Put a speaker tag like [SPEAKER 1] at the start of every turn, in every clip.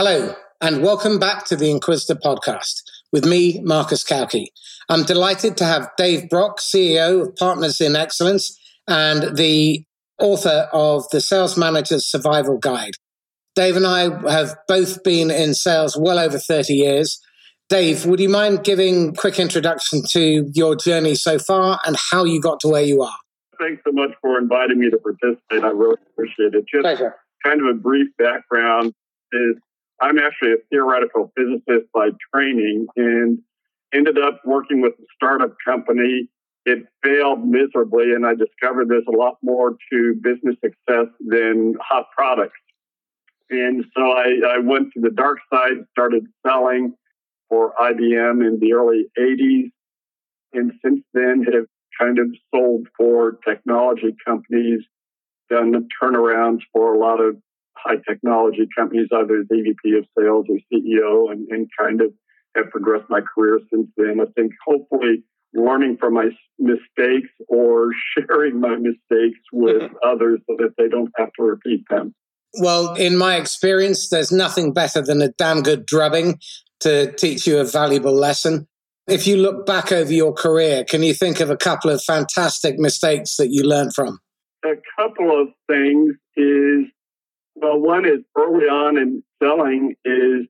[SPEAKER 1] Hello, and welcome back to the Inquisitor podcast with me, Marcus Cauchi. I'm delighted to have Dave Brock, CEO of Partners in Excellence and the author of the Sales Manager's Survival Guide. Dave and I have both been in sales well over 30 years. Dave, would you mind giving a quick introduction to your journey so far and how you got to where you are?
[SPEAKER 2] Thanks so much for inviting me to participate. I really appreciate it.
[SPEAKER 1] Just Pleasure.
[SPEAKER 2] kind of a brief background is I'm actually a theoretical physicist by training and ended up working with a startup company. It failed miserably, and I discovered there's a lot more to business success than hot products. And so I, I went to the dark side, started selling for IBM in the early 80s, and since then have kind of sold for technology companies, done turnarounds for a lot of high technology companies, either as EVP of sales or CEO, and, and kind of have progressed my career since then. I think hopefully learning from my mistakes or sharing my mistakes with others so that they don't have to repeat them.
[SPEAKER 1] Well, in my experience, there's nothing better than a damn good drubbing to teach you a valuable lesson. If you look back over your career, can you think of a couple of fantastic mistakes that you learned from?
[SPEAKER 2] A couple of things is well, one is early on in selling is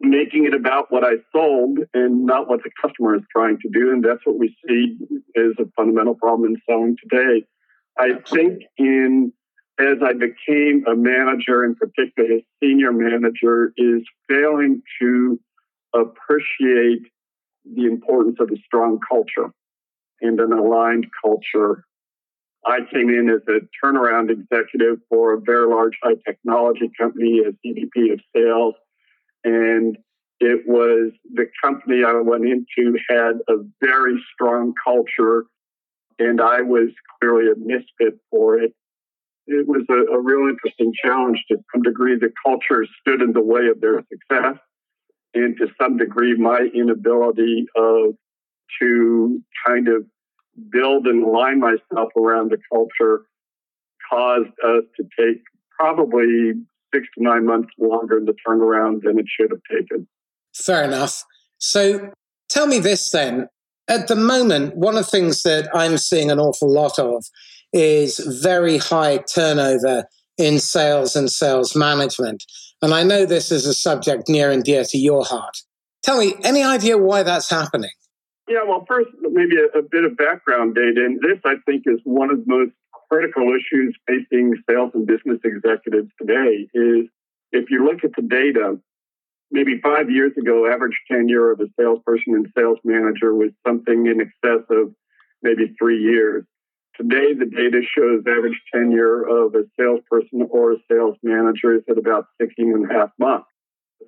[SPEAKER 2] making it about what I sold and not what the customer is trying to do. And that's what we see is a fundamental problem in selling today. I think in as I became a manager, in particular a senior manager, is failing to appreciate the importance of a strong culture and an aligned culture I came in as a turnaround executive for a very large high technology company as EVP of sales. And it was the company I went into had a very strong culture, and I was clearly a misfit for it. It was a, a real interesting challenge. To some degree, the culture stood in the way of their success, and to some degree, my inability of to kind of build and align myself around the culture caused us to take probably six to nine months longer in the turnaround than it should have taken.
[SPEAKER 1] Fair enough. So tell me this then. At the moment, one of the things that I'm seeing an awful lot of is very high turnover in sales and sales management. And I know this is a subject near and dear to your heart. Tell me, any idea why that's happening?
[SPEAKER 2] Yeah, well, first, maybe a, a, bit of background data. And this, I think, is one of the most critical issues facing sales and business executives today is if you look at the data, maybe five years ago, average tenure of a salesperson and sales manager was something in excess of maybe three years. Today, the data shows average tenure of a salesperson or a sales manager is at about 16 and a half months.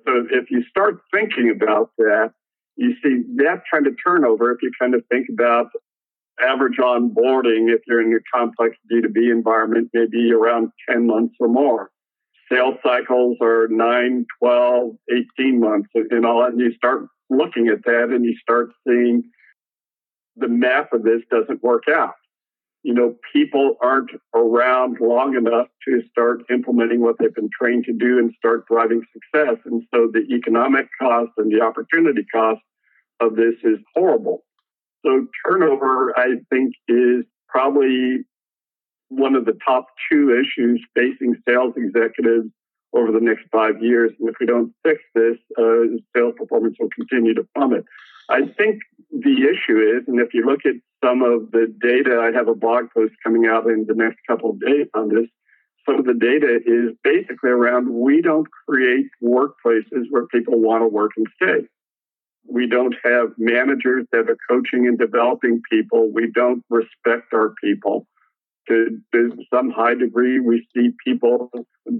[SPEAKER 2] So if you start thinking about that, you see that kind of turnover if you kind of think about average onboarding if you're in a complex B2B environment, maybe around 10 months or more. Sales cycles are 9, 12, 18 months and all that. And you start looking at that and you start seeing the math of this doesn't work out. You know, people aren't around long enough to start implementing what they've been trained to do and start driving success. And so the economic cost and the opportunity cost of this is horrible. So turnover, I think, is probably one of the top two issues facing sales executives over the next five years. And if we don't fix this, uh, sales performance will continue to plummet. I think the issue is, and if you look at some of the data, I have a blog post coming out in the next couple of days on this. Some of the data is basically around we don't create workplaces where people want to work and stay. We don't have managers that are coaching and developing people. We don't respect our people. To, to some high degree, we see people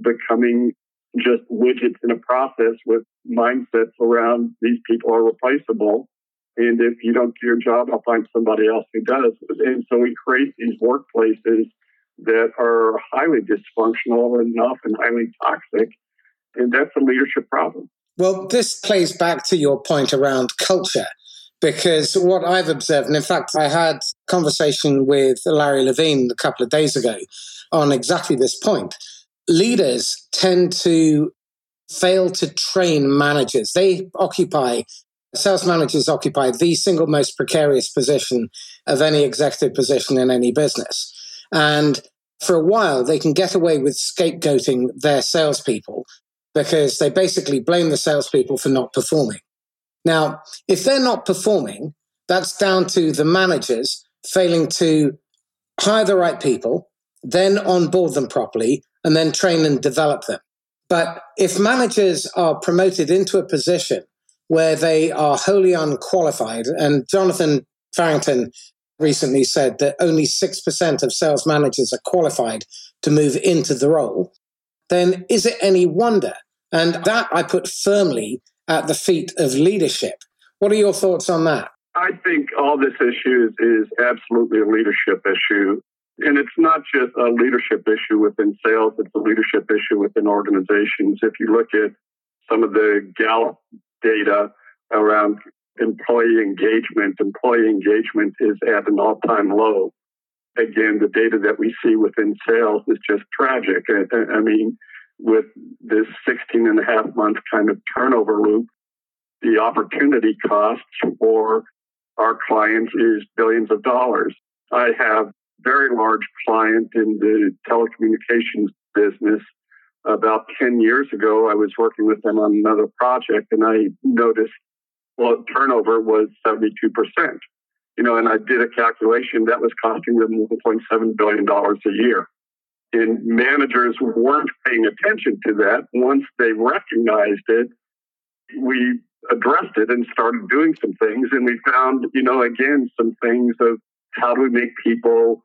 [SPEAKER 2] becoming just widgets in a process with mindsets around these people are replaceable. And if you don't do your job, I'll find somebody else who does. And so we create these workplaces that are highly dysfunctional and often highly toxic. And that's a leadership problem.
[SPEAKER 1] Well, this plays back to your point around culture, because what I've observed, and in fact, I had a conversation with Larry Levine a couple of days ago on exactly this point. Leaders tend to fail to train managers. They occupy, sales managers occupy the single most precarious position of any executive position in any business. And for a while, they can get away with scapegoating their salespeople because they basically blame the salespeople for not performing. Now, if they're not performing, that's down to the managers failing to hire the right people, then onboard them properly, and then train and develop them. But if managers are promoted into a position where they are wholly unqualified, and Jonathan Farrington recently said that only 6% of sales managers are qualified to move into the role, then is it any wonder? And that I put firmly at the feet of leadership. What are your thoughts on that?
[SPEAKER 2] I think all this issue is, absolutely a leadership issue. And it's not just a leadership issue within sales, it's a leadership issue within organizations. If you look at some of the Gallup data around employee engagement, employee engagement is at an all time low. Again, the data that we see within sales is just tragic. I, mean, with this 16 and a half month kind of turnover loop, the opportunity cost for our clients is billions of dollars. I have very large client in the telecommunications business. About 10 years ago, I was working with them on another project and I noticed, well, turnover was 72%. You know, and I did a calculation that was costing them $1.7 billion a year. And managers weren't paying attention to that. Once they recognized it, we addressed it and started doing some things. And we found, you know, again, some things of how do we make people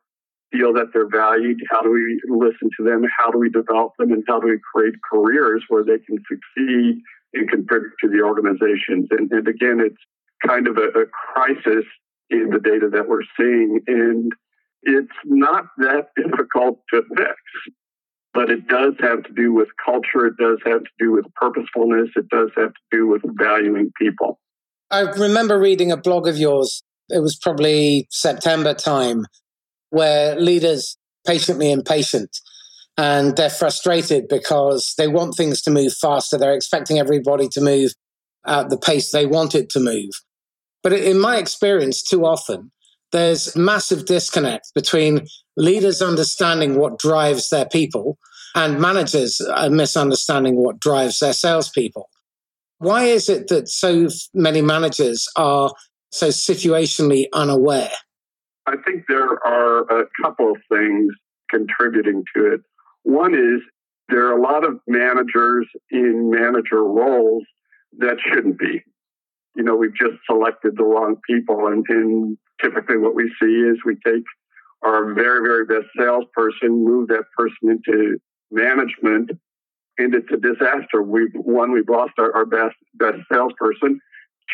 [SPEAKER 2] feel that they're valued? How do we listen to them? How do we develop them? And how do we create careers where they can succeed and contribute to the organizations? And, and again, it's kind of a, a crisis in the data that we're seeing. And it's not that difficult to fix, but it does have to do with culture. It does have to do with purposefulness. It does have to do with valuing people.
[SPEAKER 1] I remember reading a blog of yours. It was probably September time where leaders patiently impatient and they're frustrated because they want things to move faster. They're expecting everybody to move at the pace they want it to move. But in my experience, too often, there's massive disconnect between leaders understanding what drives their people and managers uh, misunderstanding what drives their salespeople. Why is it that so many managers are so situationally unaware?
[SPEAKER 2] I think there are a couple of things contributing to it. One is there are a lot of managers in manager roles that shouldn't be. You know, we've just selected the wrong people. And, and typically what we see is we take our very, very best salesperson, move that person into management, and it's a disaster. We've one, we've lost our, our best best salesperson.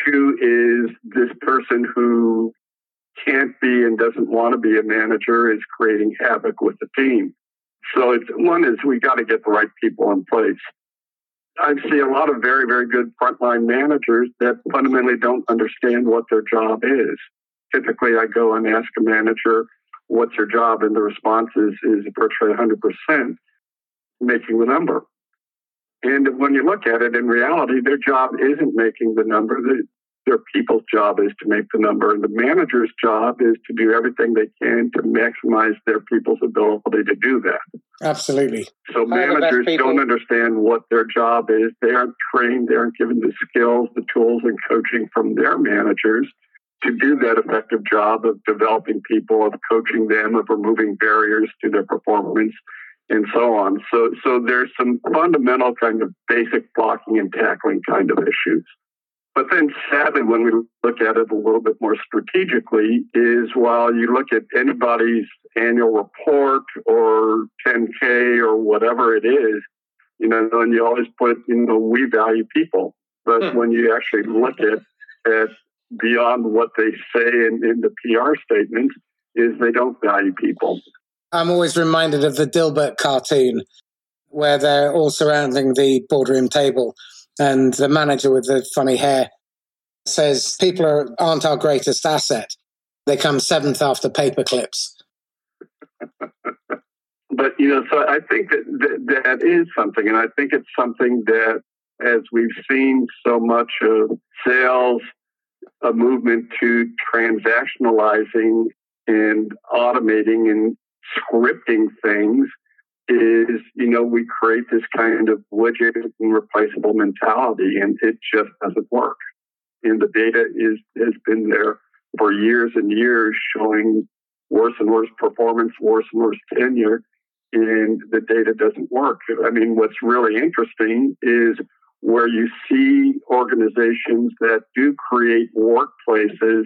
[SPEAKER 2] Two is this person who can't be and doesn't want to be a manager is creating havoc with the team. So it's one is we got to get the right people in place. I see a lot of very, very good frontline managers that fundamentally don't understand what their job is. Typically, I go and ask a manager, what's your job? And the response is, is virtually 100% making the number. And when you look at it in reality, their job isn't making the number their people's job is to make the number, and the manager's job is to do everything they can to maximize their people's ability to do that.
[SPEAKER 1] Absolutely.
[SPEAKER 2] So managers don't understand what their job is. They aren't trained. They aren't given the skills, the tools, and coaching from their managers to do that effective job of developing people, of coaching them, of removing barriers to their performance, and so on. So, so there's some fundamental kind of basic blocking and tackling kind of issues. But then, sadly, when we look at it a little bit more strategically, is while you look at anybody's annual report or 10K or whatever it is, you know, and you always put, you know, we value people. But hmm. when you actually look at, at beyond what they say in, in the PR statements, is they don't value people.
[SPEAKER 1] I'm always reminded of the Dilbert cartoon where they're all surrounding the boardroom table and the manager with the funny hair says people are, aren't our greatest asset. They come seventh after paper clips.
[SPEAKER 2] but, you know, so I think that, that that is something, and I think it's something that as we've seen so much of sales, a movement to transactionalizing and automating and scripting things is, you know, we create this kind of widget and replaceable mentality and it just doesn't work. And the data is has been there for years and years showing worse and worse performance, worse and worse tenure, and the data doesn't work. I mean, what's really interesting is where you see organizations that do create workplaces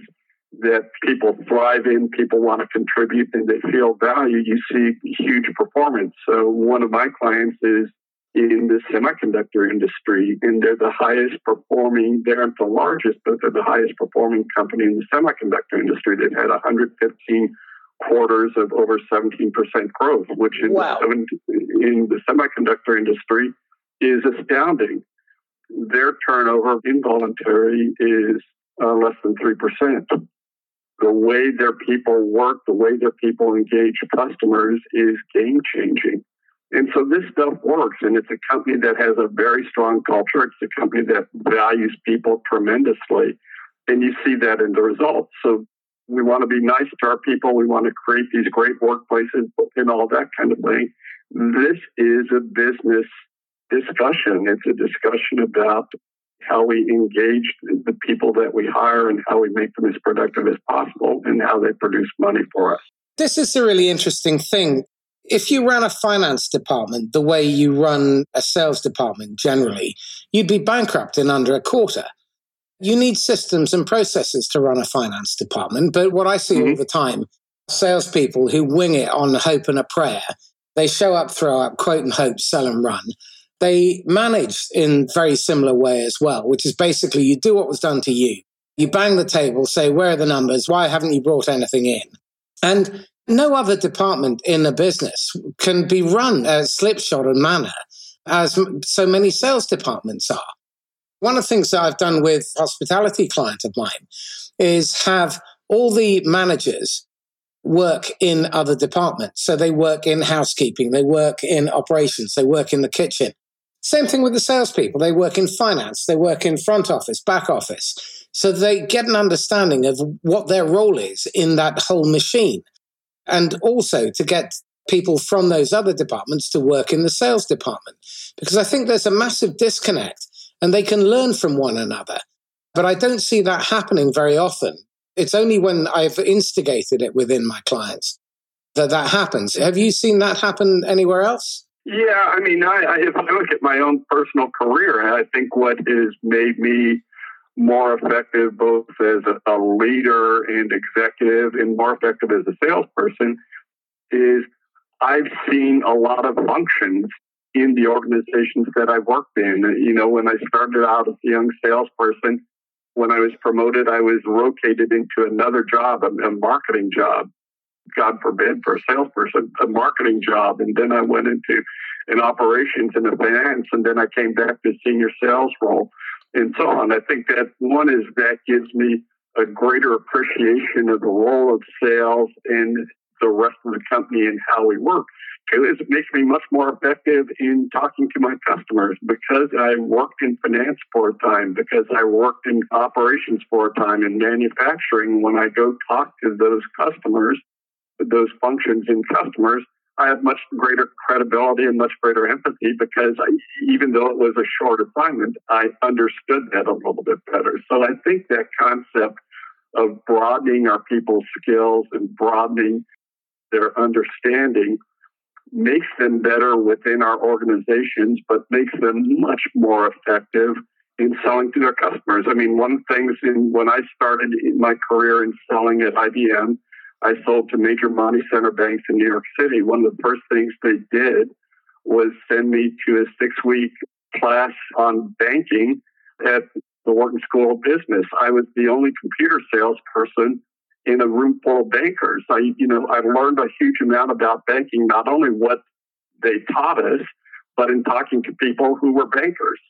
[SPEAKER 2] that people thrive in, people want to contribute, and they feel value, you see huge performance. So, one of my clients is in the semiconductor industry, and they're the highest performing, they aren't the largest, but they're the highest performing company in the semiconductor industry. They've had 115 quarters of over 17% growth, which in, wow. the, in the semiconductor industry is astounding. Their turnover involuntary is uh, less than 3%. The way their people work, the way their people engage customers is game changing. And so this stuff works, and it's a company that has a very strong culture. It's a company that values people tremendously. And you see that in the results. So we want to be nice to our people. We want to create these great workplaces and all that kind of thing. This is a business discussion. It's a discussion about how we engage the people that we hire and how we make them as productive as possible and how they produce money for us.
[SPEAKER 1] This is a really interesting thing. If you ran a finance department the way you run a sales department generally, you'd be bankrupt in under a quarter you need systems and processes to run a finance department. But what I see mm-hmm. all the time, salespeople who wing it on hope and a prayer, they show up, throw up, quote and hope, sell and run. They manage in very similar way as well, which is basically you do what was done to you. You bang the table, say, where are the numbers? Why haven't you brought anything in? And no other department in a business can be run as slipshod a manner as so many sales departments are. One of the things that I've done with hospitality client of mine is have all the managers work in other departments. So they work in housekeeping, they work in operations, they work in the kitchen. Same thing with the salespeople. They work in finance, they work in front office, back office. So they get an understanding of what their role is in that whole machine. And also to get people from those other departments to work in the sales department. Because I think there's a massive disconnect and they can learn from one another. But I don't see that happening very often. It's only when I've instigated it within my clients that that happens. Have you seen that happen anywhere else?
[SPEAKER 2] Yeah, I mean, I, I, if I look at my own personal career, I think what has made me more effective both as a, a leader and executive and more effective as a salesperson is I've seen a lot of functions in the organizations that I worked in. You know, when I started out as a young salesperson, when I was promoted, I was rotated into another job, a, a marketing job. God forbid for a salesperson, a marketing job. And then I went into an operations and a finance, and then I came back to senior sales role and so on. I think that one is that gives me a greater appreciation of the role of sales and the rest of the company and how we work. Two is it makes me much more effective in talking to my customers because I worked in finance for a time, because I worked in operations for a time in manufacturing. When I go talk to those customers, those functions in customers, I have much greater credibility and much greater empathy because I, even though it was a short assignment, I understood that a little bit better. So I think that concept of broadening our people's skills and broadening their understanding makes them better within our organizations, but makes them much more effective in selling to their customers. I mean, one thing in when I started my career in selling at IBM, I sold to major money center banks in New York City. One of the first things they did was send me to a six week class on banking at the Wharton School of Business. I was the only computer salesperson in a room full of bankers. I, you know, I learned a huge amount about banking, not only what they taught us, but in talking to people who were bankers.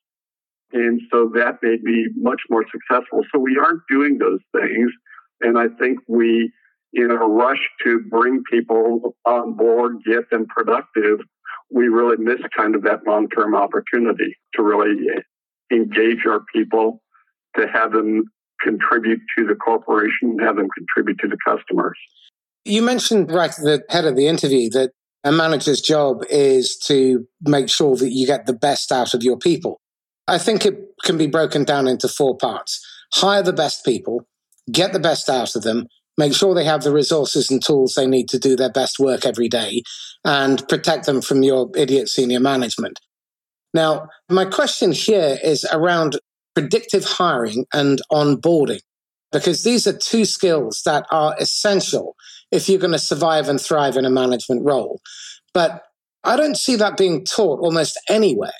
[SPEAKER 2] And so that made me much more successful. So we aren't doing those things. And I think we, in a rush to bring people on board, get them productive, we really miss kind of that long term opportunity to really engage our people, to have them contribute to the corporation, have them contribute to the customers.
[SPEAKER 1] You mentioned right at the head of the interview that a manager's job is to make sure that you get the best out of your people. I think it can be broken down into four parts hire the best people, get the best out of them, make sure they have the resources and tools they need to do their best work every day, and protect them from your idiot senior management. Now, my question here is around predictive hiring and onboarding, because these are two skills that are essential if you're going to survive and thrive in a management role. But I don't see that being taught almost anywhere.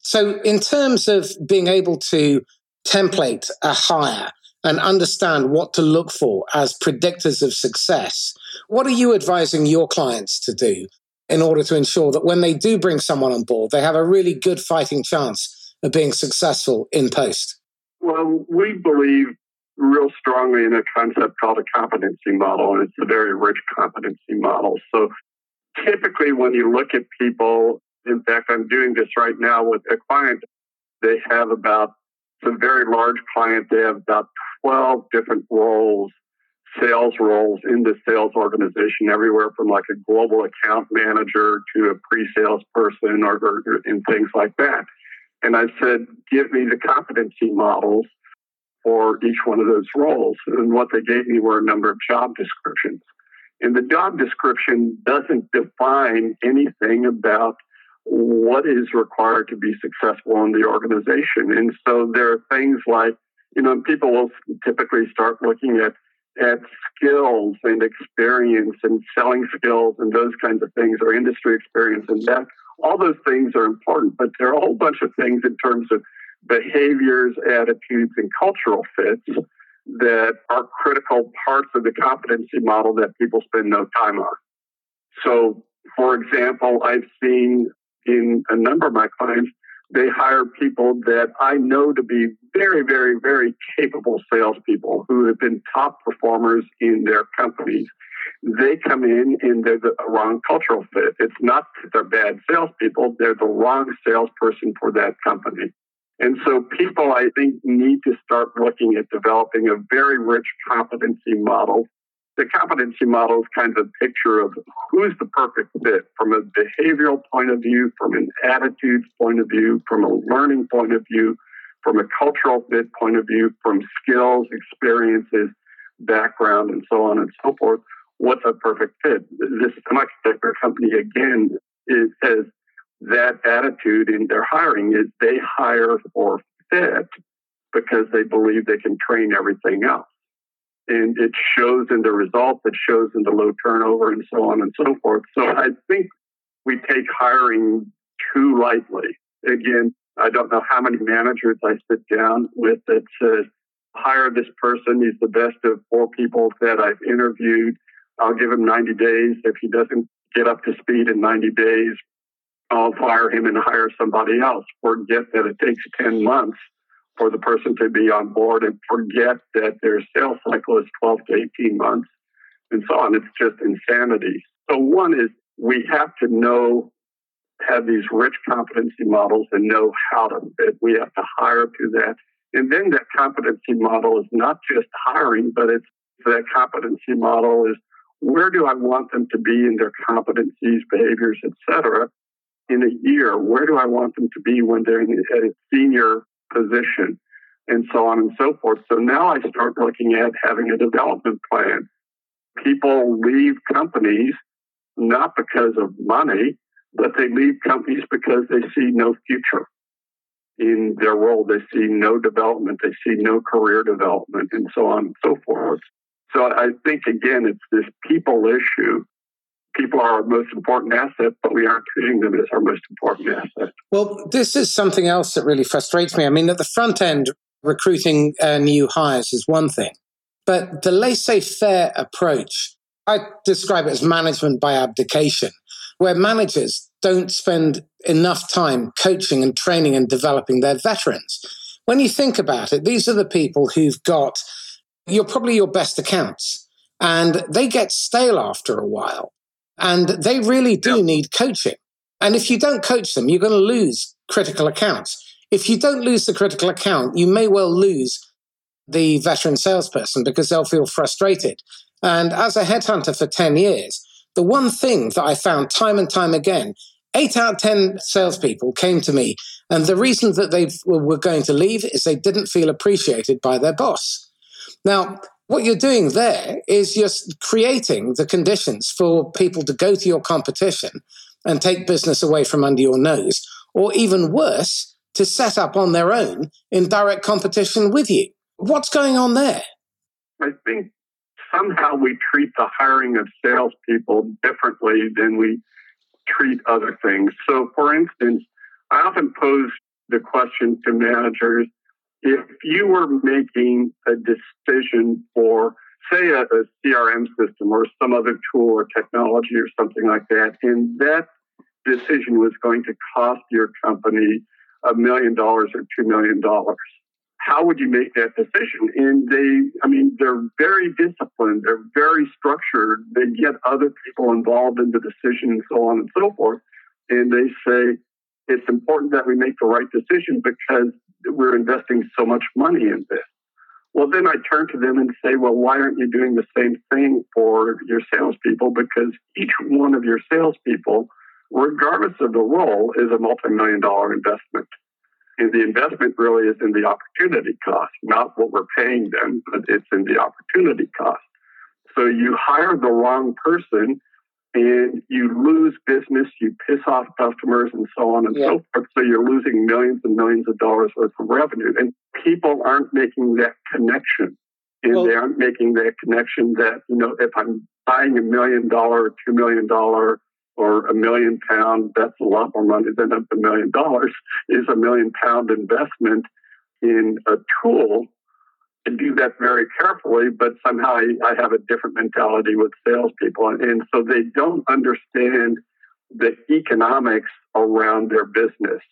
[SPEAKER 1] So, in terms of being able to template a hire and understand what to look for as predictors of success, what are you advising your clients to do in order to ensure that when they do bring someone on board, they have a really good fighting chance of being successful in post?
[SPEAKER 2] Well, we believe real strongly in a concept called a competency model, and it's a very rich competency model. So typically, when you look at people, in fact, I'm doing this right now with a client, they have about, it's a very large client, they have about 12 different roles, sales roles in the sales organization, everywhere from like a global account manager to a pre sales person or, or, and things like that. And I said, give me the competency models for each one of those roles. And what they gave me were a number of job descriptions. And the job description doesn't define anything about what is required to be successful in the organization. And so there are things like, you know, people will typically start looking at at skills and experience and selling skills and those kinds of things or industry experience and that all those things are important, but there are a whole bunch of things in terms of behaviors, attitudes, and cultural fits that are critical parts of the competency model that people spend no time on. So, for example, I've seen in a number of my clients, they hire people that I know to be very, very, very capable salespeople who have been top performers in their companies. They come in and they're the wrong cultural fit. It's not that they're bad salespeople, they're the wrong salesperson for that company. And so people, I think, need to start looking at developing a very rich competency model. The competency model is kind of a picture of who's the perfect fit from a behavioral point of view, from an attitude point of view, from a learning point of view, from a cultural fit point of view, from skills, experiences, background, and so on and so forth. What's a perfect fit? This semiconductor company, again, is, has that attitude in their hiring is they hire for fit because they believe they can train everything else. And it shows in the results, it shows in the low turnover and so on and so forth. So I think we take hiring too lightly. Again, I don't know how many managers I sit down with that says, hire this person. He's the best of four people that I've interviewed. I'll give him 90 days. If he doesn't get up to speed in 90 days, I'll fire him and hire somebody else. Forget that it takes 10 months for the person to be on board and forget that their sales cycle is 12 to 18 months and so on. It's just insanity. So, one is we have to know, have these rich competency models and know how to. We have to hire to that. And then that competency model is not just hiring, but it's that competency model is where do I want them to be in their competencies, behaviors, etc in a year? Where do I want them to be when they're in a senior position? And so on and so forth. So now I start looking at having a development plan. People leave companies not because of money, but they leave companies because they see no future in their role. They see no development, they see no career development, and so on and so forth. So I think, again, it's this people issue people are our most important asset, but we aren't treating them as our most important asset.
[SPEAKER 1] Well, this is something else that really frustrates me. I mean, at the front end, recruiting uh, new hires is one thing, but the laissez faire approach, I describe it as management by abdication, where managers don't spend enough time coaching and training and developing their veterans. When you think about it, these are the people who've got, you're probably your best accounts, and they get stale after a while. And they really do need coaching. And if you don't coach them, you're going to lose critical accounts. if you don't lose the critical account, you may well lose the veteran salesperson because they'll feel frustrated. And as a headhunter for 10 years, the one thing that I found time and time again, eight out of 10 salespeople came to me. And the reason that they were going to leave is they didn't feel appreciated by their boss. Now, what you're doing there is you're creating the conditions for people to go to your competition and take business away from under your nose, or even worse, to set up on their own in direct competition with you. What's going on there?
[SPEAKER 2] I think somehow we treat the hiring of salespeople differently than we treat other things. So, for instance, I often pose the question to managers if you were making a decision for, say, a, a, CRM system or some other tool or technology or something like that, and that decision was going to cost your company a million dollars or two million dollars, how would you make that decision? And they, I mean, they're very disciplined, they're very structured, they get other people involved in the decision and so on and so forth. And they say, it's important that we make the right decision because we're investing so much money in this. Well, then I turn to them and say, well, why aren't you doing the same thing for your salespeople? Because each one of your salespeople, regardless of the role, is a multi million dollar investment. And the investment really is in the opportunity cost, not what we're paying them, but it's in the opportunity cost. So you hire the wrong person and you lose business, you piss off customers, and so on and yeah. so forth. So you're losing millions and millions of dollars worth of revenue. And people aren't making that connection. And well, they aren't making that connection that, you know, if I'm buying a million dollar, two million dollar, or a million pound, that's a lot more money than a million dollars, is a million pound investment in a tool to do that very carefully, but somehow I, I have a different mentality with salespeople. And, and so they don't understand the economics around their business.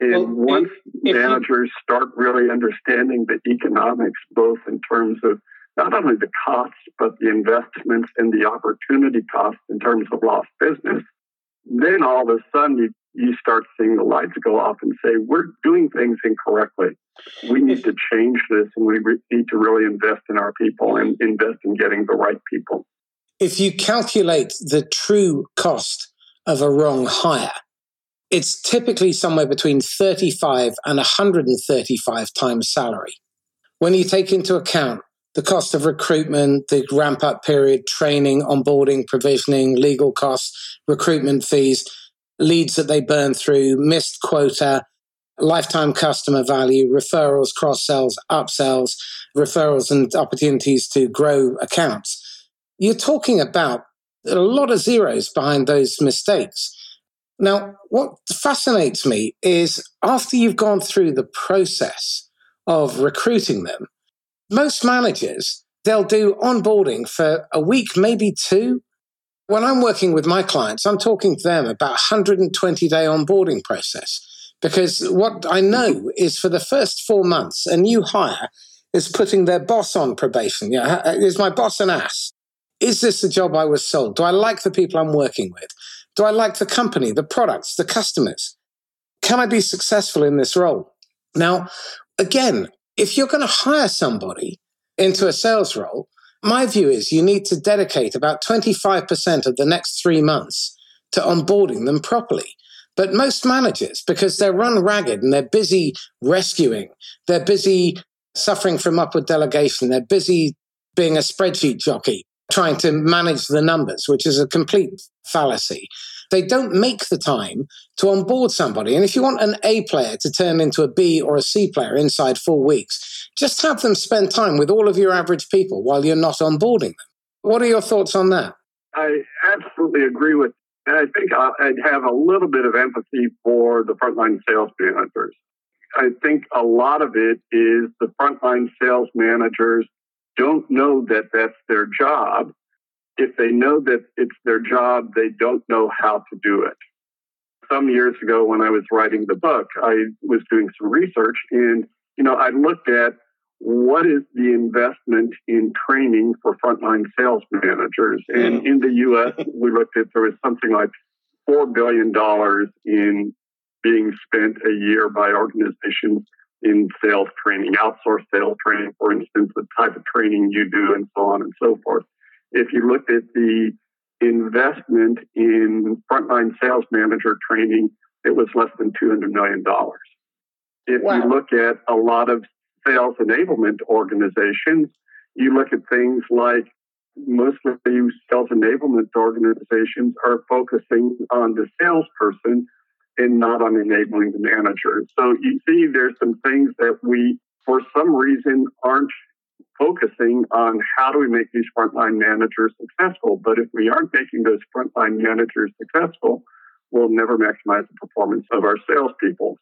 [SPEAKER 2] And well, once if, managers you... start really understanding the economics, both in terms of not only the costs, but the investments and the opportunity costs in terms of lost business, then all of a sudden you, you start seeing the lights go off and say, we're doing things incorrectly we need to change this and we re- need to really invest in our people and invest in getting the right people.
[SPEAKER 1] If you calculate the true cost of a wrong hire, it's typically somewhere between 35 and 135 times salary. When you take into account the cost of recruitment, the ramp up period, training, onboarding, provisioning, legal costs, recruitment fees, leads that they burn through, missed quota, lifetime customer value, referrals, cross sells, upsells, referrals, and opportunities to grow accounts. You're talking about a lot of zeros behind those mistakes. Now, what fascinates me is after you've gone through the process of recruiting them, most managers, they'll do onboarding for a week, maybe two. When I'm working with my clients, I'm talking to them about 120 day onboarding process because what I know is for the first four months, a new hire is putting their boss on probation. Yeah, is my boss an ass? Is this the job I was sold? Do I like the people I'm working with? Do I like the company, the products, the customers? Can I be successful in this role? Now, again, if you're going to hire somebody into a sales role, my view is you need to dedicate about 25% of the next three months to onboarding them properly. But most managers, because they're run ragged and they're busy rescuing, they're busy suffering from upward delegation, they're busy being a spreadsheet jockey, trying to manage the numbers, which is a complete fallacy. They don't make the time to onboard somebody. And if you want an A player to turn into a B or a C player inside four weeks, just have them spend time with all of your average people while you're not onboarding them. What are your thoughts on that?
[SPEAKER 2] I absolutely agree with and I think I'd have a little bit of empathy for the frontline sales managers. I think a lot of it is the frontline sales managers don't know that that's their job. If they know that it's their job, they don't know how to do it. Some years ago, when I was writing the book, I was doing some research and, you know, I looked at what is the investment in training for frontline sales managers? And mm. in the US, we looked at there was something like $4 billion in being spent a year by organizations in sales training, outsourced sales training, for instance, the type of training you do, and so on and so forth. If you looked at the investment in frontline sales manager training, it was less than $200 million. If wow. you look at a lot of sales enablement organizations, you look at things like most of the sales enablement organizations are focusing on the salesperson and not on enabling the manager. So you see, there's some things that we, for some reason, aren't focusing on how do we make these frontline managers successful. But if we aren't making those frontline managers successful, we'll never maximize the performance of our salespeople.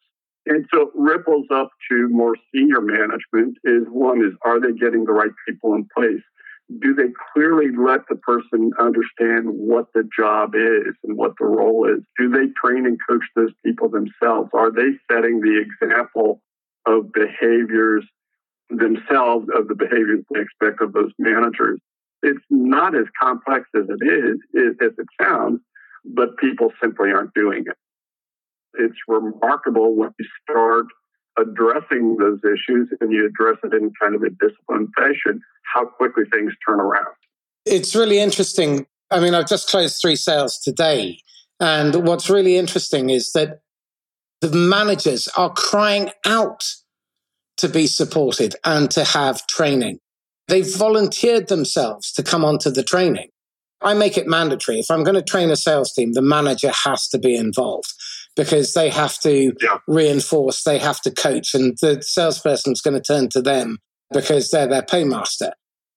[SPEAKER 2] And so it ripples up to more senior management is one is are they getting the right people in place? Do they clearly let the person understand what the job is and what the role is? Do they train and coach those people themselves? Are they setting the example of behaviors themselves of the behaviors they expect of those managers? It's not as complex as it is, as it sounds, but people simply aren't doing it. It's remarkable when you start addressing those issues and you address it in kind of a disciplined fashion, how quickly things turn around.
[SPEAKER 1] It's really interesting. I mean, I've just closed three sales today. And what's really interesting is that the managers are crying out to be supported and to have training. They've volunteered themselves to come onto the training. I make it mandatory. If I'm going to train a sales team, the manager has to be involved because they have to yeah. reinforce, they have to coach, and the salesperson's going to turn to them because they're their paymaster.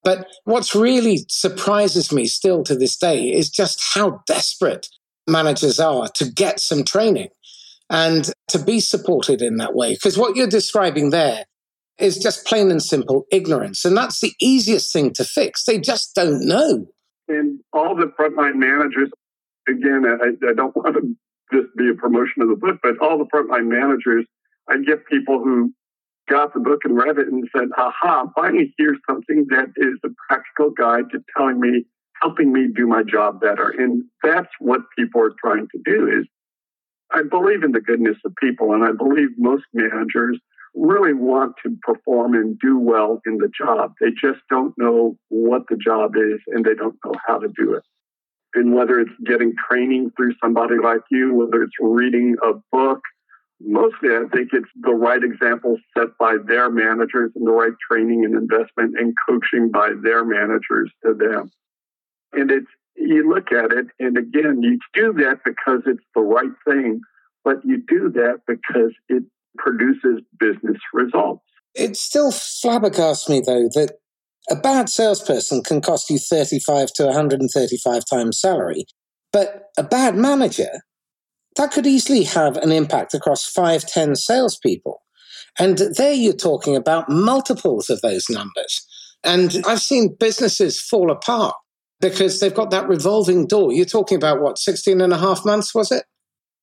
[SPEAKER 1] But what's really surprises me still to this day is just how desperate managers are to get some training and to be supported in that way. Because what you're describing there is just plain and simple ignorance. And that's the easiest thing to fix. They just don't know.
[SPEAKER 2] And all the frontline managers, again, I, I don't want to just be a promotion of the book, but all the frontline managers, I get people who got the book and read it and said, aha, finally here's something that is a practical guide to telling me, helping me do my job better. And that's what people are trying to do is I believe in the goodness of people and I believe most managers really want to perform and do well in the job. They just don't know what the job is and they don't know how to do it and whether it's getting training through somebody like you, whether it's reading a book, mostly I think it's the right example set by their managers and the right training and investment and coaching by their managers to them. And it's, you look at it, and again, you do that because it's the right thing, but you do that because it produces business results.
[SPEAKER 1] It still flabbergasts me, though, that a bad salesperson can cost you 35 to 135 times salary, but a bad manager, that could easily have an impact across 5, 10 salespeople. And there you're talking about multiples of those numbers. And I've seen businesses fall apart because they've got that revolving door. You're talking about what, 16 and a half months, was it?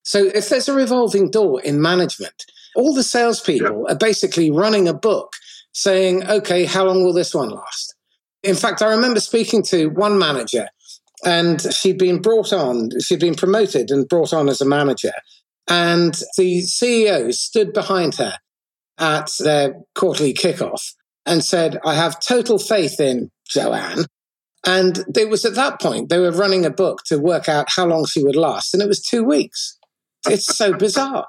[SPEAKER 1] So if there's a revolving door in management, all the salespeople yeah. are basically running a book saying, okay, how long will this one last? In fact, I remember speaking to one manager and she'd been brought on, she'd been promoted and brought on as a manager. And the CEO stood behind her at their quarterly kickoff and said, I have total faith in Joanne. And it was at that point they were running a book to work out how long she would last. And it was two weeks. It's so bizarre.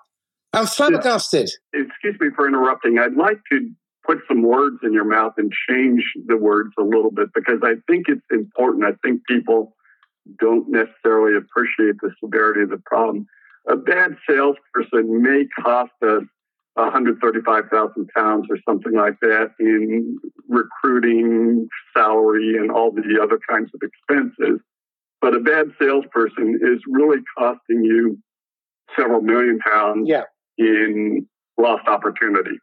[SPEAKER 1] I'm flabbergasted.
[SPEAKER 2] Excuse me for interrupting. I'd like to put some words in your mouth and change the words a little bit because I think it's important. I think people don't necessarily appreciate the severity of the problem. A bad salesperson may cost us 135,000 pounds or something like that in recruiting, salary, and all the other kinds of expenses. But a bad salesperson is really costing you several million pounds yeah. in lost opportunity.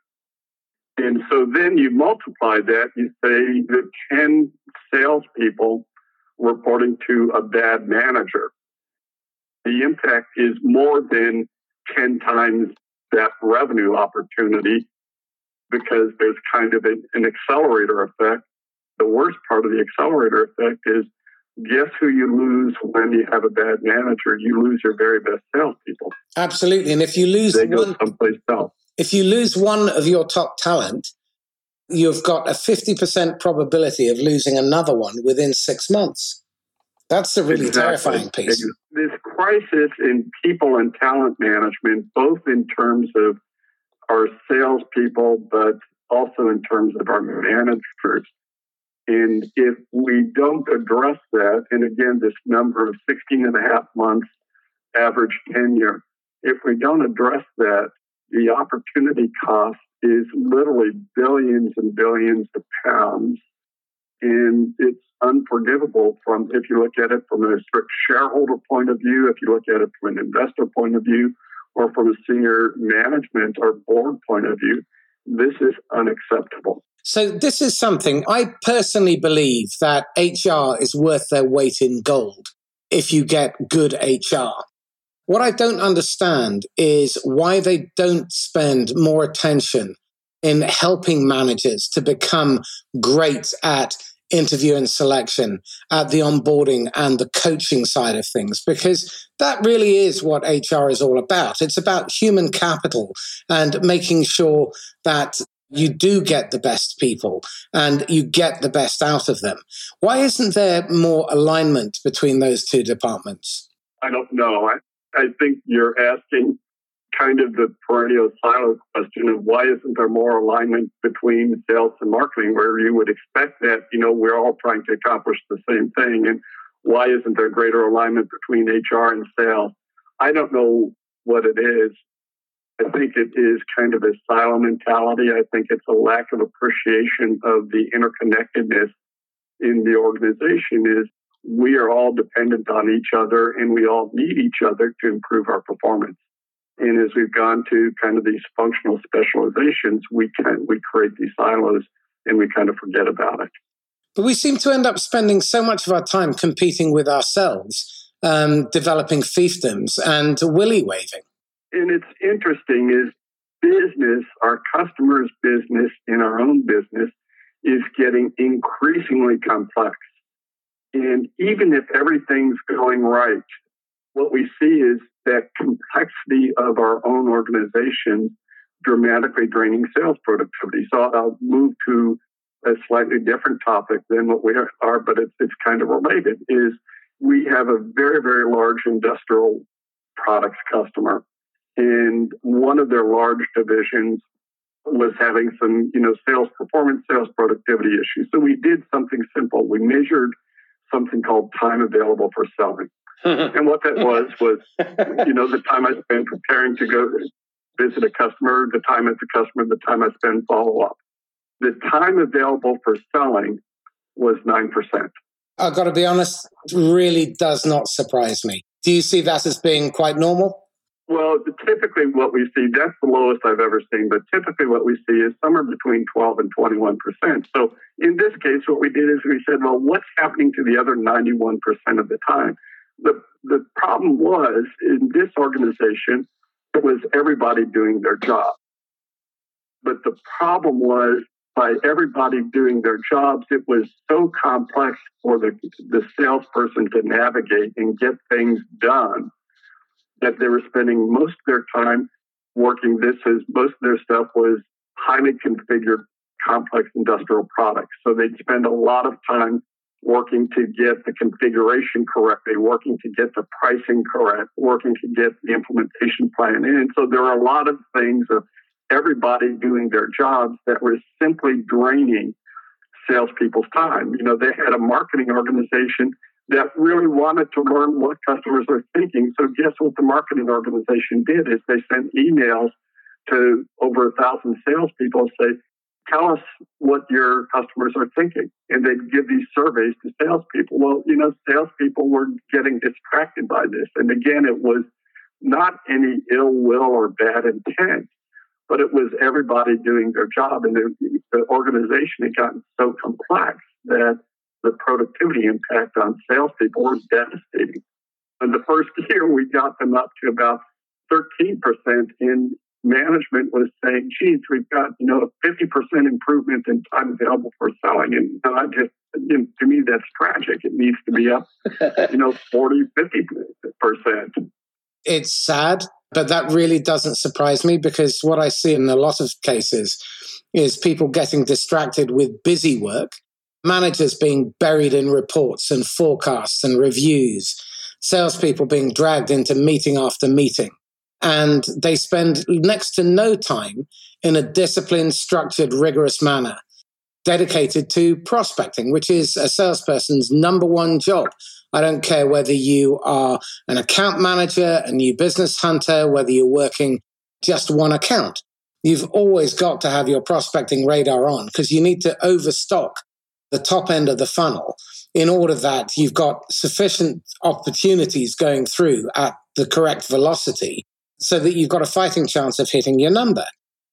[SPEAKER 2] And so then you multiply that, you say that 10 salespeople reporting to a bad manager. The impact is more than 10 times that revenue opportunity because there's kind of an, an accelerator effect. The worst part of the accelerator effect is guess who you lose when you have a bad manager? You lose your very best salespeople.
[SPEAKER 1] Absolutely. And if you lose
[SPEAKER 2] they go
[SPEAKER 1] one,
[SPEAKER 2] someplace else.
[SPEAKER 1] if you lose one of your top talent, you've got a 50% probability of losing another one within six months. That's the really exactly. terrifying piece.
[SPEAKER 2] This crisis in people and talent management, both in terms of our salespeople, but also in terms of our managers. And if we don't address that, and again, this number of 16 and a half months average tenure, if we don't address that, the opportunity cost is literally billions and billions of pounds. And it's unforgivable from, if you look at it from a strict shareholder point of view, if you look at it from an investor point of view, or from a senior management or board point of view, this is unacceptable.
[SPEAKER 1] So, this is something I personally believe that HR is worth their weight in gold if you get good HR. What I don't understand is why they don't spend more attention in helping managers to become great at interview and selection, at the onboarding and the coaching side of things, because that really is what HR is all about. It's about human capital and making sure that you do get the best people and you get the best out of them. Why isn't there more alignment between those two departments?
[SPEAKER 2] I don't know. I, I think you're asking kind of the perennial silo question of why isn't there more alignment between sales and marketing where you would expect that, you know, we're all trying to accomplish the same thing. And why isn't there greater alignment between HR and sales? I don't know what it is. I think it is kind of a silo mentality. I think it's a lack of appreciation of the interconnectedness in the organization is we are all dependent on each other and we all need each other to improve our performance. And as we've gone to kind of these functional specializations, we can we create these silos and we kind of forget about it.
[SPEAKER 1] But we seem to end up spending so much of our time competing with ourselves, um, developing fiefdoms and willy waving.
[SPEAKER 2] And it's interesting is business, our customers' business and our own business is getting increasingly complex. And even if everything's going right, what we see is that complexity of our own organization dramatically draining sales productivity. So I'll move to a slightly different topic than what we are, but it's, it's kind of related, is we have a very, very large industrial products customer. And one of their large divisions was having some, you know, sales performance, sales productivity issues. So we did something simple. We measured something called time available for selling. and what that was was, you know, the time I spent preparing to go visit a customer, the time at the customer, the time I spend follow up. The time available for selling was 9%.
[SPEAKER 1] I've got to be honest, really does not surprise me. Do you see that as being quite normal?
[SPEAKER 2] Well, typically what we see, that's the lowest I've ever seen, but typically what we see is somewhere between 12 and 21%. So in this case, what we did is we said, well, what's happening to the other 91% of the time? The, the problem was in this organization, it was everybody doing their job. But the problem was by everybody doing their jobs, it was so complex for the, the salesperson to navigate and get things done that they were spending most of their time working this is most of their stuff was highly configured complex industrial products. So they'd spend a lot of time working to get the configuration correctly, working to get the pricing correct, working to get the implementation plan And So there are a lot of things of everybody doing their jobs that were simply draining salespeople's time. You know, they had a marketing organization that really wanted to learn what customers are thinking. So guess what the marketing organization did is they sent emails to over a thousand salespeople and say, tell us what your customers are thinking. And they'd give these surveys to salespeople. Well, you know, salespeople were getting distracted by this. And again, it was not any ill will or bad intent, but it was everybody doing their job. And the, the organization had gotten so complex that the productivity impact on salespeople was devastating. In the first year, we got them up to about 13% in management was saying, geez, we've got, you know, a 50% improvement in time available for selling. And I just, you know, to me, that's tragic. It needs to be up, you know, 40, 50%.
[SPEAKER 1] It's sad, but that really doesn't surprise me because what I see in a lot of cases is people getting distracted with busy work, managers being buried in reports and forecasts and reviews, salespeople being dragged into meeting after meeting and they spend next to no time in a disciplined, structured, rigorous manner dedicated to prospecting, which is a salesperson's number one job. I don't care whether you are an account manager, a new business hunter, whether you're working just one account. You've always got to have your prospecting radar on because you need to overstock the top end of the funnel in order that you've got sufficient opportunities going through at the correct velocity so that you've got a fighting chance of hitting your number.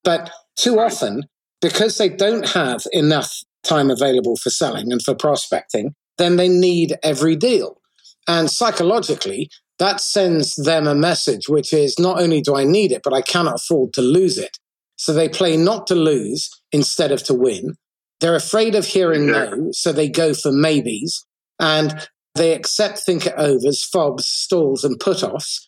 [SPEAKER 1] But too often, because they don't have enough time available for selling and for prospecting, then they need every deal. And psychologically, that sends them a message, which is not only do I need it, but I cannot afford to lose it. So they play not to lose instead of to win. They're afraid of hearing no, so they go for maybes and they accept think it overs, fobs, stalls, and put offs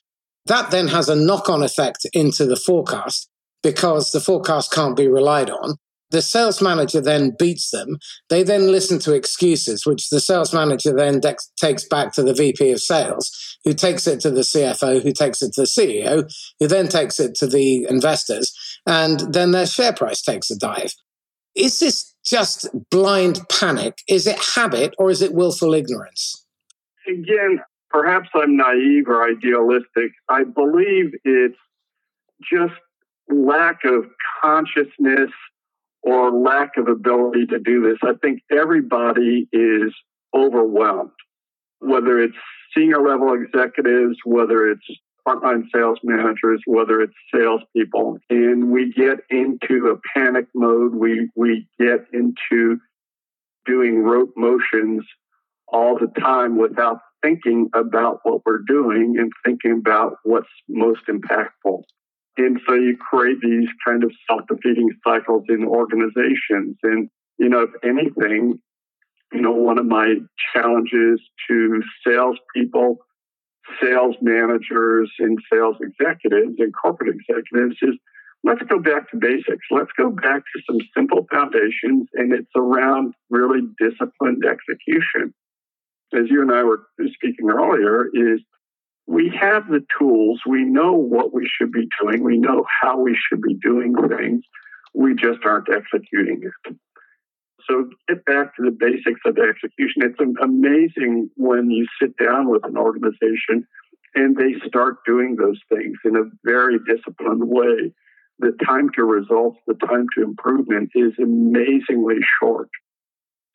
[SPEAKER 1] that then has a knock on effect into the forecast because the forecast can't be relied on. The sales manager then beats them. They then listen to excuses, which the sales manager then de- takes back to the VP of sales, who takes it to the CFO, who takes it to the CEO, who then takes it to the investors, and then their share price takes a dive. Is this just blind panic? Is it habit or is it willful ignorance?
[SPEAKER 2] Again, perhaps I'm naive or idealistic. I believe it's just lack of consciousness or lack of ability to do this. I think everybody is overwhelmed, whether it's senior level executives, whether it's frontline sales managers, whether it's salespeople, and we get into a panic mode. We we get into doing rote motions all the time without thinking about what we're doing and thinking about what's most impactful. And so you create these kind of self defeating cycles in organizations. And, you know, if anything, you know, one of my challenges to salespeople, sales managers, and sales executives and corporate executives is let's go back to basics. Let's go back to some simple foundations, and it's around really disciplined execution as you and I were speaking earlier, is we have the tools. We know what we should be doing. We know how we should be doing things. We just aren't executing it. So get back to the basics of execution. It's amazing when you sit down with an organization and they start doing those things in a very disciplined way. The time to results, the time to improvement is amazingly short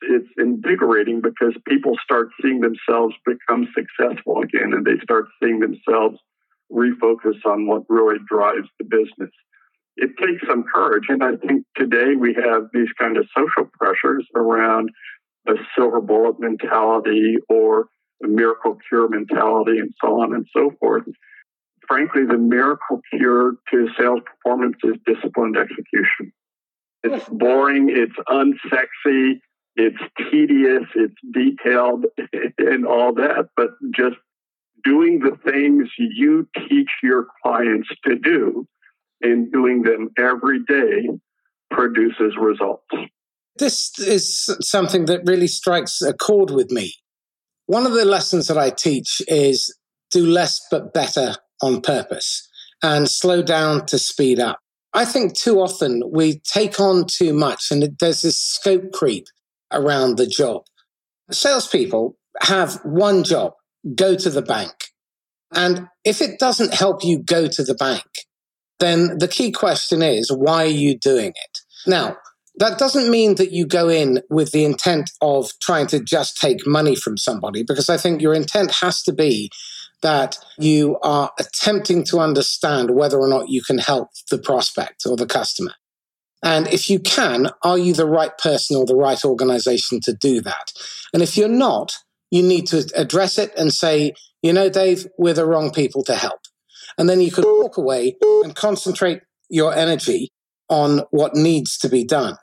[SPEAKER 2] it's invigorating because people start seeing themselves become successful again and they start seeing themselves refocus on what really drives the business. It takes some courage. And I think today we have these kind of social pressures around a silver bullet mentality or a miracle cure mentality and so on and so forth. Frankly, the miracle cure to sales performance is disciplined execution. It's boring, it's unsexy, it's tedious, it's detailed, and all that, but just doing the things you teach your clients to do and doing them every day produces results.
[SPEAKER 1] This is something that really strikes a chord with me. One of the lessons that I teach is do less but better on purpose and slow down to speed up. I think too often we take on too much and there's this scope creep around the job. Salespeople have one job go to the bank. And if it doesn't help you go to the bank, then the key question is why are you doing it? Now, that doesn't mean that you go in with the intent of trying to just take money from somebody, because I think your intent has to be that you are attempting to understand whether or not you can help the prospect or the customer. And if you can, are you the right person or the right organization to do that? And if you're not, you need to address it and say, you know, Dave, we're the wrong people to help. And then you could walk away and concentrate your energy on what needs to be done.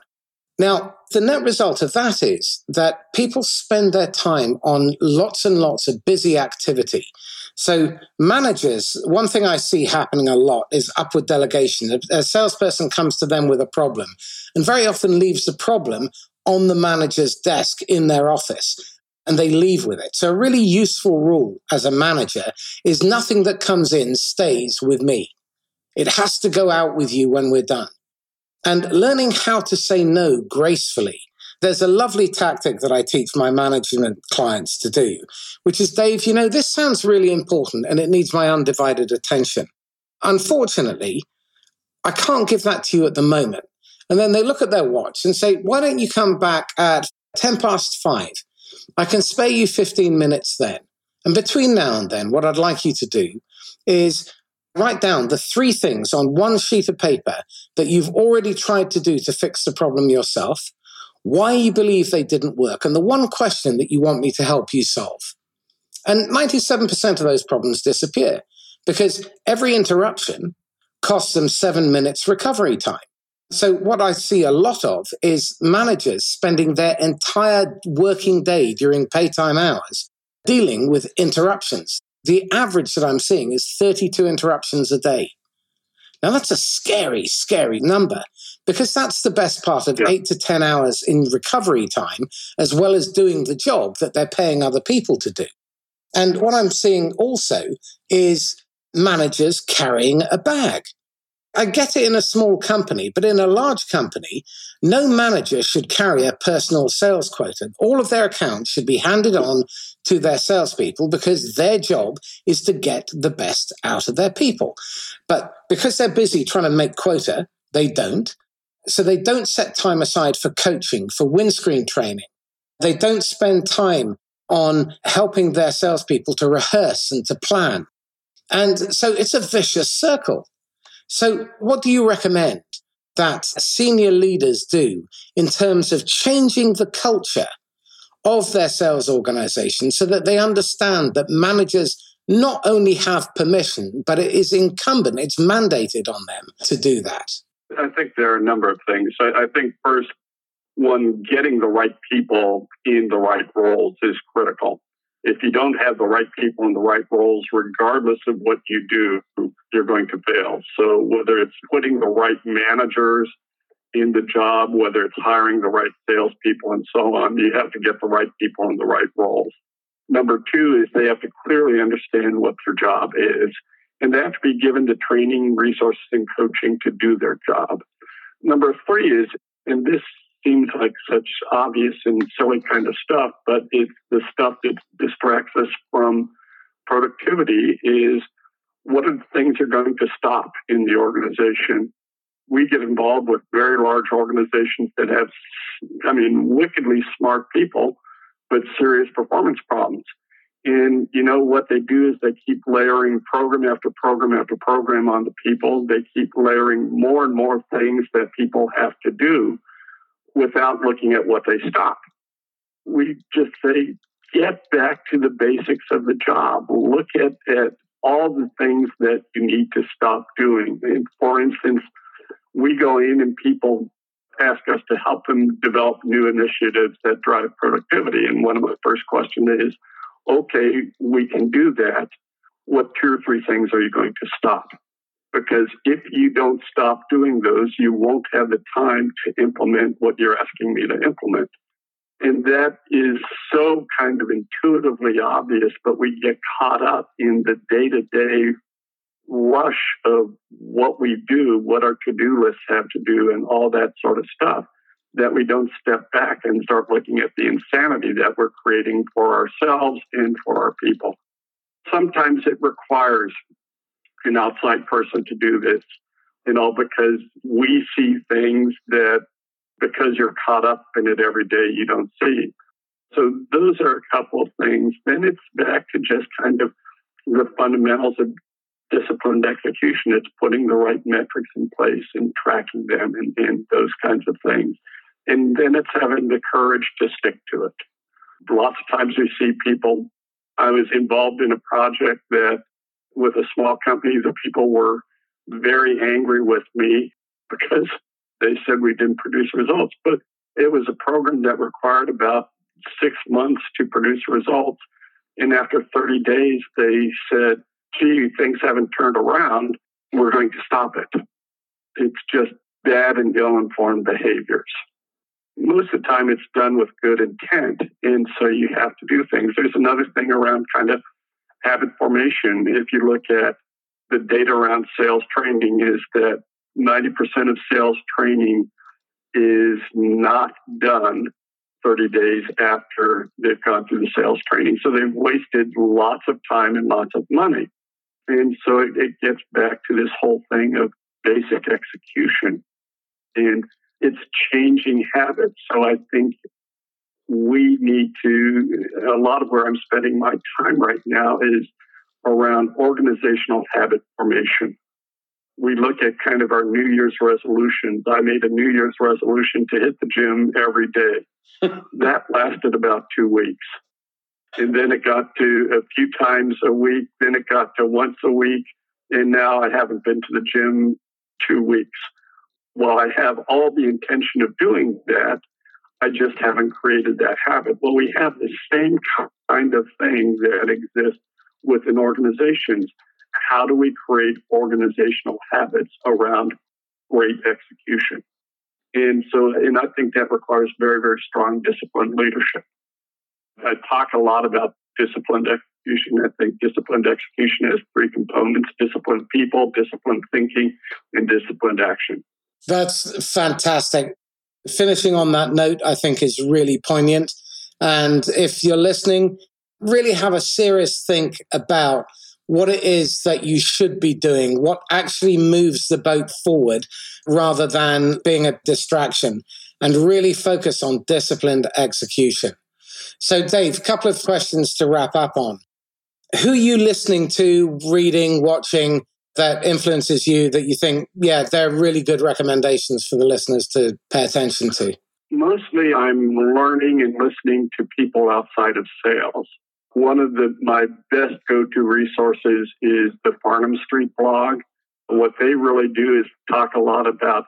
[SPEAKER 1] Now, the net result of that is that people spend their time on lots and lots of busy activity. So, managers, one thing I see happening a lot is upward delegation. A salesperson comes to them with a problem and very often leaves the problem on the manager's desk in their office and they leave with it. So, a really useful rule as a manager is nothing that comes in stays with me. It has to go out with you when we're done and learning how to say no gracefully. There's a lovely tactic that I teach my management clients to do, which is Dave, you know, this sounds really important and it needs my undivided attention. Unfortunately, I can't give that to you at the moment. And then they look at their watch and say, why don't you come back at 10 past five? I can spare you 15 minutes then. And between now and then, what I'd like you to do is write down the three things on one sheet of paper that you've already tried to do to fix the problem yourself, why you believe they didn't work, and the one question that you want me to help you solve. And 97% of those problems disappear because every interruption costs them seven minutes recovery time. So, what I see a lot of is managers spending their entire working day during pay time hours dealing with interruptions the average that I'm seeing is 32 interruptions a day. Now, that's a scary, scary number because that's the best part of yeah. eight to 10 hours in recovery time, as well as doing the job that they're paying other people to do. And what I'm seeing also is managers carrying a bag. I get it in a small company, but in a large company, no manager should carry a personal sales quota. All of their accounts should be handed on to their salespeople because their job is to get the best out of their people. But because they're busy trying to make quota, they don't. So they don't set time aside for coaching, for windscreen training. They don't spend time on helping their salespeople to rehearse and to plan. And so it's a vicious circle. So, what do you recommend that senior leaders do in terms of changing the culture of their sales organization so that they understand that managers not only have permission, but it is incumbent, it's mandated on them to do that?
[SPEAKER 2] I think there are a number of things. I, I think first, one, getting the right people in the right roles is critical if you don't have the right people in the right roles, regardless of what you do, you're going to fail. So whether it's putting the right managers in the job, whether it's hiring the right salespeople and so on, you have to get the right people in the right roles. Number two is they have to clearly understand what their job is, and they have to be given the training, resources, and coaching to do their job. Number three is, and this seems like such obvious and silly kind of stuff, but it's the stuff that distracts us from productivity is what are the things that are going to stop in the organization? We get involved with very large organizations that have, I mean, wickedly smart people, but serious performance problems. And you know what they do is they keep layering program after program after program on the people. They keep layering more and more things that people have to do without looking at what they stop. We just say, get back to the basics of the job. Look at, at all the things that you need to stop doing. And for instance, we go in and people ask us to help them develop new initiatives that drive productivity. And one of my first questions is, okay, we can do that. What two or three things are you going to stop? because if you don't stop doing those, you won't have the time to implement what you're asking me to implement. And that is so kind of intuitively obvious, but we get caught up in the day to day rush of what we do, what our to do lists have to do, and all that sort of stuff that we don't step back and start looking at the insanity that we're creating for ourselves and for our people. Sometimes it requires an outside person to do this, you know, because we see things that because you're caught up in it every day, you don't see. So those are a couple of things. Then it's back to just kind of the fundamentals of disciplined execution. It's putting the right metrics in place and tracking them and, and those kinds of things. And then it's having the courage to stick to it. Lots of times we see people. I was involved in a project that with a small company, the people were very angry with me because they said we didn't produce results. But it was a program that required about six months to produce results. And after 30 days, they said, gee, things haven't turned around. We're going to stop it. It's just bad and ill informed behaviors. Most of the time, it's done with good intent. And so you have to do things. There's another thing around kind of habit formation. If you look at the data around sales training, is that 90% of sales training is not done 30 days after they've gone through the sales training. So they've wasted lots of time and lots of money. And so it, it gets back to this whole thing of basic execution. And it's changing habits. So I think we need to, a lot of where I'm spending my time right now is around organizational habit formation. We look at kind of our New Year's resolutions. I made a New Year's resolution to hit the gym every day. that lasted about two weeks. And then it got to a few times a week. Then it got to once a week. And now I haven't been to the gym two weeks. While I have all the intention of doing that, I just haven't created that habit. Well, we have the same kind of thing that exists within organizations. How do we create organizational habits around great execution? And so, and I think that requires very, very strong disciplined leadership. I talk a lot about disciplined execution. I think disciplined execution has three components disciplined people, disciplined thinking, and disciplined action.
[SPEAKER 1] That's fantastic. Finishing on that note, I think is really poignant. And if you're listening, really have a serious think about what it is that you should be doing, what actually moves the boat forward rather than being a distraction, and really focus on disciplined execution. So, Dave, a couple of questions to wrap up on. Who are you listening to, reading, watching that influences you that you think, yeah, they're really good recommendations for the listeners to pay attention to?
[SPEAKER 2] Mostly I'm learning and listening to people outside of sales. One of the my best go-to resources is the Farnam Street blog. What they really do is talk a lot about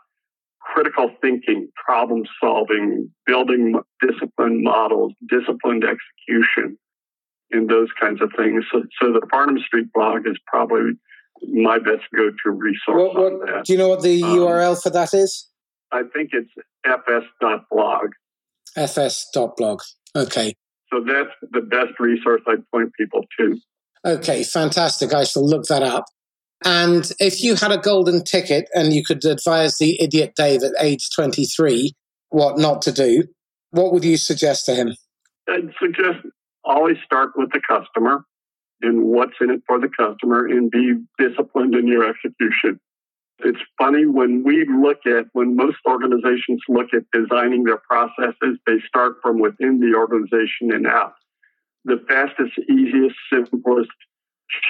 [SPEAKER 2] critical thinking, problem solving, building disciplined models, disciplined execution, and those kinds of things. So, so the Farnam Street blog is probably my best go-to resource. What, what,
[SPEAKER 1] do you know what the um, URL for that is?
[SPEAKER 2] I think it's fs.blog.
[SPEAKER 1] fs.blog. Okay.
[SPEAKER 2] So that's the best resource I'd point people to.
[SPEAKER 1] Okay, fantastic. I shall look that up. And if you had a golden ticket and you could advise the idiot Dave at age 23 what not to do, what would you suggest to him?
[SPEAKER 2] I'd suggest always start with the customer and what's in it for the customer and be disciplined in your execution. It's funny when we look at, when most organizations look at designing their processes, they start from within the organization and out. The fastest, easiest, simplest,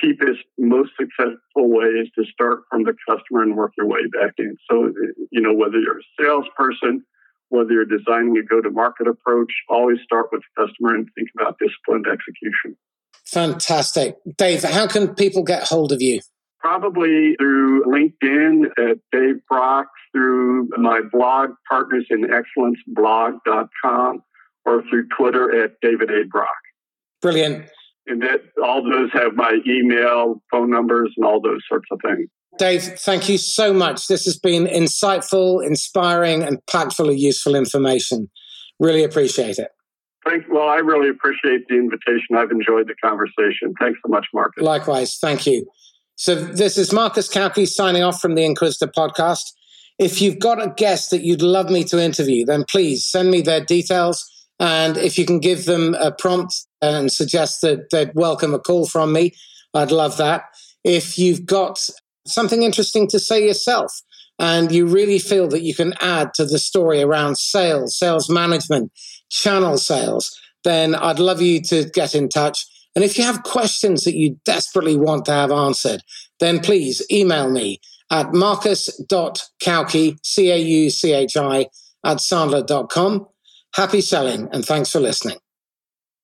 [SPEAKER 2] cheapest, most successful way is to start from the customer and work your way back in. So, you know, whether you're a salesperson, whether you're designing a go to market approach, always start with the customer and think about disciplined execution.
[SPEAKER 1] Fantastic. Dave, how can people get hold of you?
[SPEAKER 2] Probably through LinkedIn at Dave Brock, through my blog, partnersinexcellenceblog.com, or through Twitter at David A. Brock.
[SPEAKER 1] Brilliant.
[SPEAKER 2] And that all those have my email, phone numbers, and all those sorts of things.
[SPEAKER 1] Dave, thank you so much. This has been insightful, inspiring, and packed full of useful information. Really appreciate it.
[SPEAKER 2] Thank, well, I really appreciate the invitation. I've enjoyed the conversation. Thanks so much, Marcus.
[SPEAKER 1] Likewise. Thank you. So, this is Marcus Cauchi signing off from the Inquisitor podcast. If you've got a guest that you'd love me to interview, then please send me their details. And if you can give them a prompt and suggest that they'd welcome a call from me, I'd love that. If you've got something interesting to say yourself, and you really feel that you can add to the story around sales, sales management, channel sales, then I'd love you to get in touch. And if you have questions that you desperately want to have answered, then please email me at marcus.cauchi, C A U C H I, at sandler.com. Happy selling and thanks for listening.